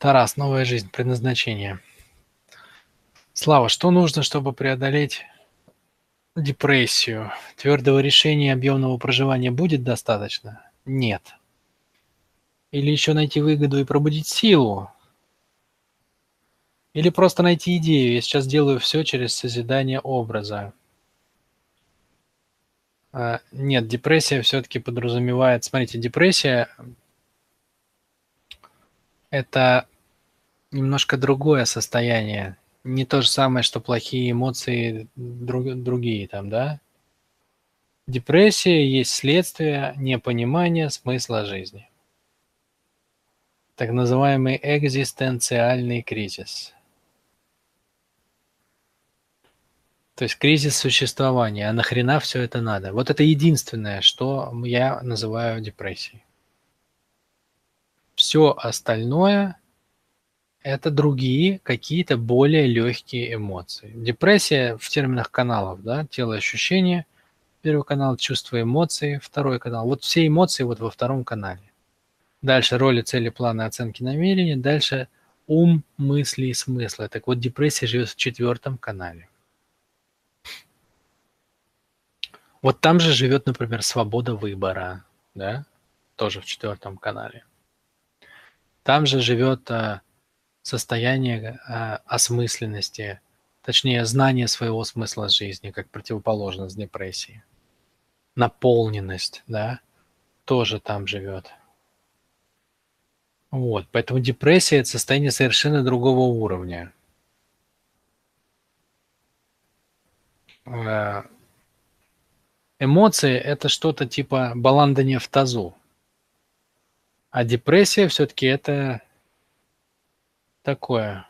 Тарас, новая жизнь, предназначение. Слава, что нужно, чтобы преодолеть депрессию? Твердого решения объемного проживания будет достаточно? Нет. Или еще найти выгоду и пробудить силу? Или просто найти идею? Я сейчас делаю все через созидание образа. А, нет, депрессия все-таки подразумевает... Смотрите, депрессия – это немножко другое состояние. Не то же самое, что плохие эмоции друг, другие там, да? Депрессия есть следствие непонимания смысла жизни. Так называемый экзистенциальный кризис. То есть кризис существования. А нахрена все это надо? Вот это единственное, что я называю депрессией. Все остальное – это другие какие-то более легкие эмоции. Депрессия в терминах каналов, да, тело ощущения, первый канал, чувства эмоции, второй канал. Вот все эмоции вот во втором канале. Дальше роли, цели, планы, оценки, намерения. Дальше ум, мысли и смыслы. Так вот, депрессия живет в четвертом канале. Вот там же живет, например, свобода выбора, да, тоже в четвертом канале. Там же живет а, состояние а, осмысленности, точнее, знание своего смысла жизни, как противоположность депрессии. Наполненность, да, тоже там живет. Вот, поэтому депрессия – это состояние совершенно другого уровня. А, Эмоции – это что-то типа баландания в тазу. А депрессия все-таки это такое.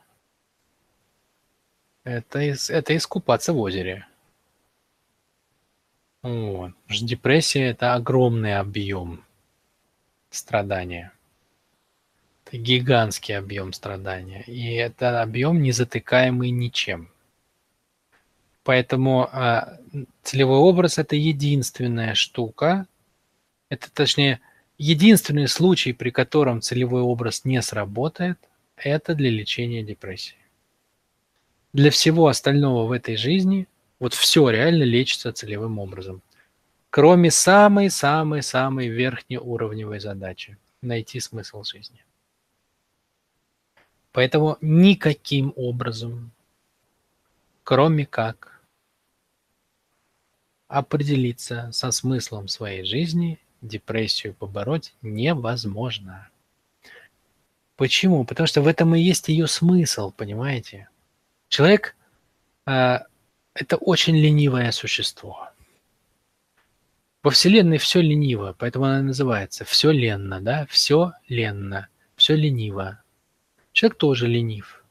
Это, это искупаться в озере. Вот. Депрессия – это огромный объем страдания. Это гигантский объем страдания. И это объем, не затыкаемый ничем. Поэтому а, целевой образ – это единственная штука, это точнее единственный случай, при котором целевой образ не сработает, это для лечения депрессии. Для всего остального в этой жизни вот все реально лечится целевым образом. Кроме самой-самой-самой верхнеуровневой задачи – найти смысл жизни. Поэтому никаким образом кроме как определиться со смыслом своей жизни, депрессию побороть невозможно. Почему? Потому что в этом и есть ее смысл, понимаете? Человек э, это очень ленивое существо. Во Вселенной все лениво, поэтому она называется все ленно, да? Все ленно, все лениво. Человек тоже ленив.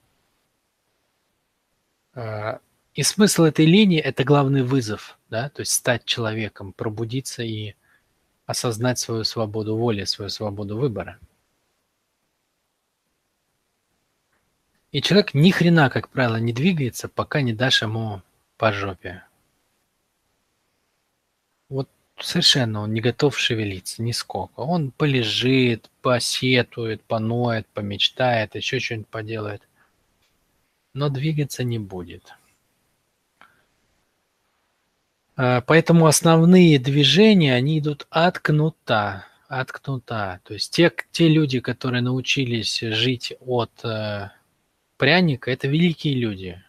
А, и смысл этой линии – это главный вызов, да, то есть стать человеком, пробудиться и осознать свою свободу воли, свою свободу выбора. И человек ни хрена, как правило, не двигается, пока не дашь ему по жопе. Вот совершенно он не готов шевелиться нисколько. Он полежит, посетует, поноет, помечтает, еще что-нибудь поделает. Но двигаться не будет. А, поэтому основные движения, они идут от кнута, от кнута. То есть те, те люди, которые научились жить от э, пряника, это великие люди.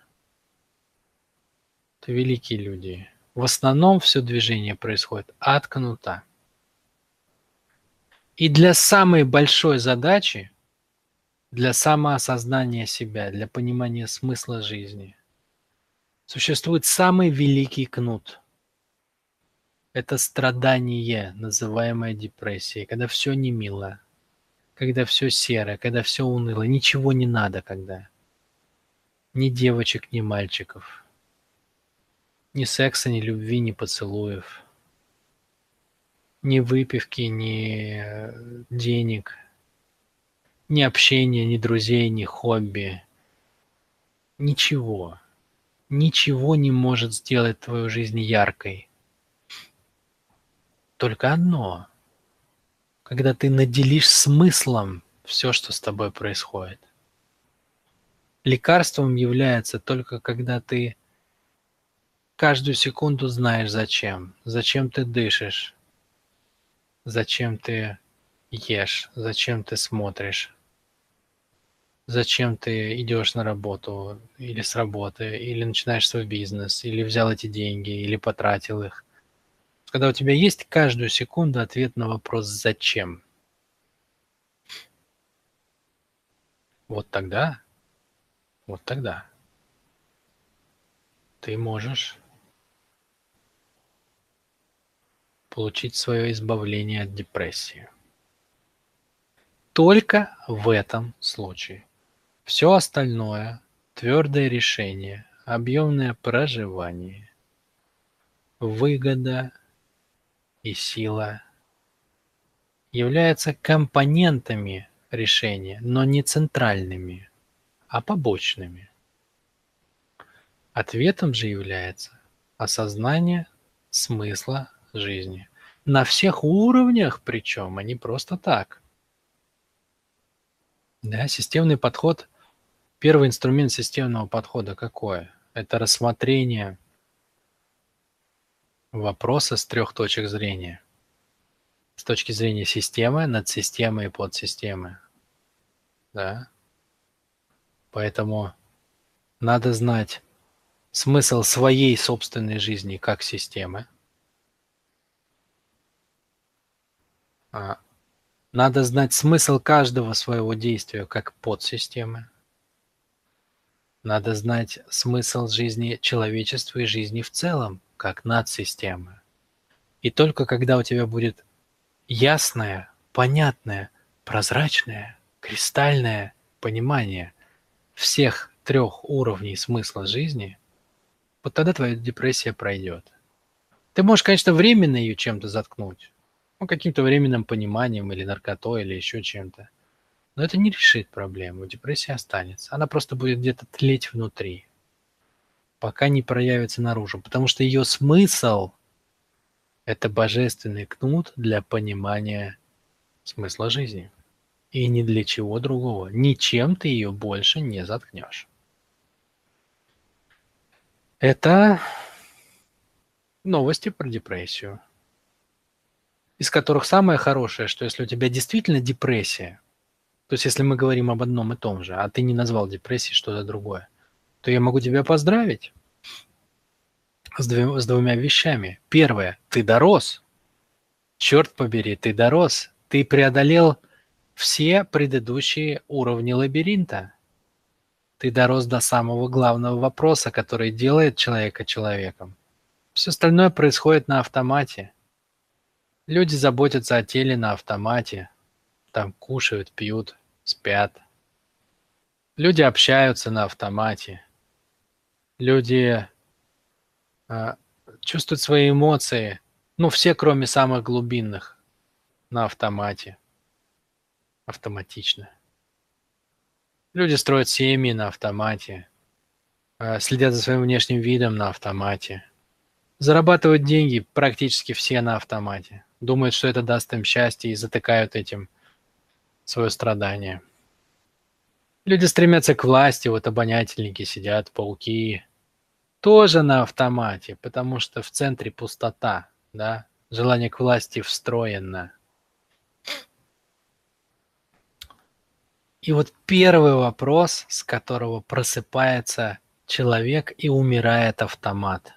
Это великие люди. В основном все движение происходит от кнута. И для самой большой задачи, для самоосознания себя, для понимания смысла жизни, существует самый великий кнут – это страдание, называемое депрессией, когда все не мило, когда все серо, когда все уныло, ничего не надо, когда ни девочек, ни мальчиков, ни секса, ни любви, ни поцелуев, ни выпивки, ни э, денег, ни общения, ни друзей, ни хобби. Ничего. Ничего не может сделать твою жизнь яркой только одно. Когда ты наделишь смыслом все, что с тобой происходит. лекарством является только когда ты каждую секунду знаешь зачем. Зачем ты дышишь, зачем ты ешь, зачем ты смотришь, зачем ты идешь на работу или с работы, или начинаешь свой бизнес, или взял эти деньги, или потратил их. Когда у тебя есть каждую секунду ответ на вопрос «зачем?», вот тогда, вот тогда ты можешь получить свое избавление от депрессии. Только в этом случае. Все остальное – твердое решение, объемное проживание, выгода и сила являются компонентами решения, но не центральными, а побочными. Ответом же является осознание смысла жизни. На всех уровнях причем, а не просто так. Да, системный подход, первый инструмент системного подхода какой? Это рассмотрение вопроса с трех точек зрения. С точки зрения системы, надсистемы и подсистемы. Да? Поэтому надо знать смысл своей собственной жизни как системы. А, надо знать смысл каждого своего действия как подсистемы. Надо знать смысл жизни человечества и жизни в целом, как надсистемы. И только когда у тебя будет ясное, понятное, прозрачное, кристальное понимание всех трех уровней смысла жизни, вот тогда твоя депрессия пройдет. Ты можешь, конечно, временно ее чем-то заткнуть, ну, каким-то временным пониманием или наркотой, или еще чем-то. Но это не решит проблему, депрессия останется. Она просто будет где-то тлеть внутри, пока не проявится наружу. Потому что ее смысл – это божественный кнут для понимания смысла жизни. И ни для чего другого. Ничем ты ее больше не заткнешь. Это новости про депрессию из которых самое хорошее, что если у тебя действительно депрессия, то есть если мы говорим об одном и том же, а ты не назвал депрессией что-то другое, то я могу тебя поздравить с, двумя, с двумя вещами. Первое, ты дорос. Черт побери, ты дорос. Ты преодолел все предыдущие уровни лабиринта. Ты дорос до самого главного вопроса, который делает человека человеком. Все остальное происходит на автомате. Люди заботятся о теле на автомате. Там кушают, пьют, спят. Люди общаются на автомате. Люди э, чувствуют свои эмоции, ну, все, кроме самых глубинных, на автомате. Автоматично. Люди строят семьи на автомате, э, следят за своим внешним видом на автомате. Зарабатывают деньги практически все на автомате думают, что это даст им счастье и затыкают этим свое страдание. Люди стремятся к власти, вот обонятельники сидят, пауки, тоже на автомате, потому что в центре пустота, да, желание к власти встроено. И вот первый вопрос, с которого просыпается человек и умирает автомат.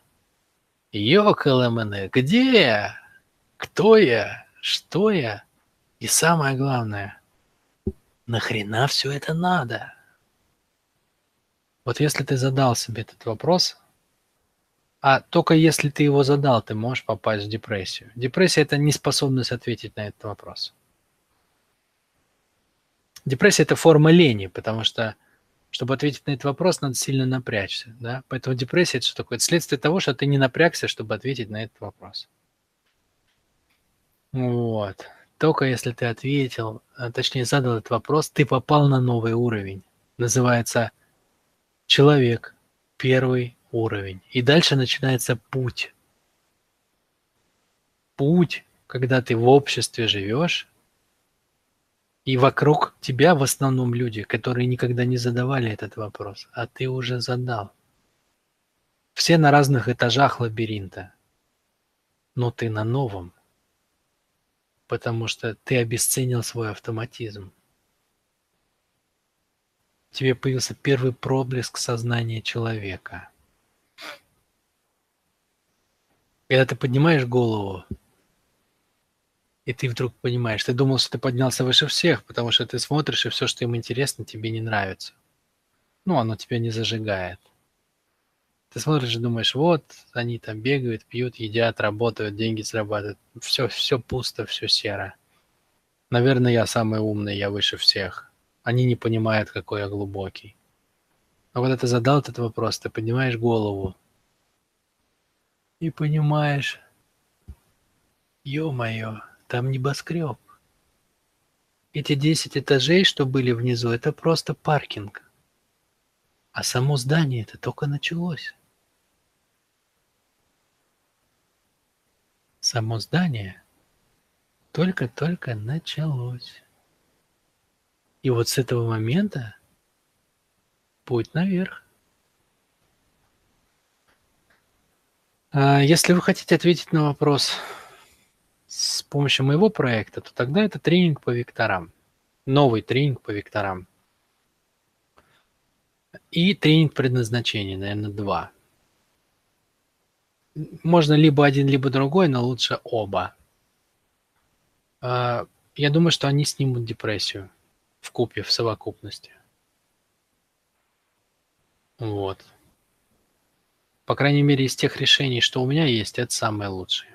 Ёкаламаны, где я? Кто я? Что я? И самое главное, нахрена все это надо? Вот если ты задал себе этот вопрос, а только если ты его задал, ты можешь попасть в депрессию. Депрессия – это неспособность ответить на этот вопрос. Депрессия – это форма лени, потому что, чтобы ответить на этот вопрос, надо сильно напрячься. Да? Поэтому депрессия – это что такое? Это следствие того, что ты не напрягся, чтобы ответить на этот вопрос. Вот. Только если ты ответил, а точнее задал этот вопрос, ты попал на новый уровень. Называется человек, первый уровень. И дальше начинается путь. Путь, когда ты в обществе живешь, И вокруг тебя в основном люди, которые никогда не задавали этот вопрос, а ты уже задал. Все на разных этажах лабиринта, но ты на новом, потому что ты обесценил свой автоматизм. Тебе появился первый проблеск сознания человека. Когда ты поднимаешь голову, и ты вдруг понимаешь, ты думал, что ты поднялся выше всех, потому что ты смотришь, и все, что им интересно, тебе не нравится. Ну, оно тебя не зажигает. Ты смотришь и думаешь, вот, они там бегают, пьют, едят, работают, деньги зарабатывают. Все, все пусто, все серо. Наверное, я самый умный, я выше всех. Они не понимают, какой я глубокий. Но когда ты задал этот вопрос, ты поднимаешь голову и понимаешь, ё-моё, там небоскреб. Эти 10 этажей, что были внизу, это просто паркинг. А само здание это только началось. Само здание только-только началось. И вот с этого момента путь наверх. Если вы хотите ответить на вопрос, с помощью моего проекта, то тогда это тренинг по векторам. Новый тренинг по векторам. И тренинг предназначения, наверное, два. Можно либо один, либо другой, но лучше оба. А, я думаю, что они снимут депрессию в купе, в совокупности. Вот. По крайней мере, из тех решений, что у меня есть, это самое лучшее.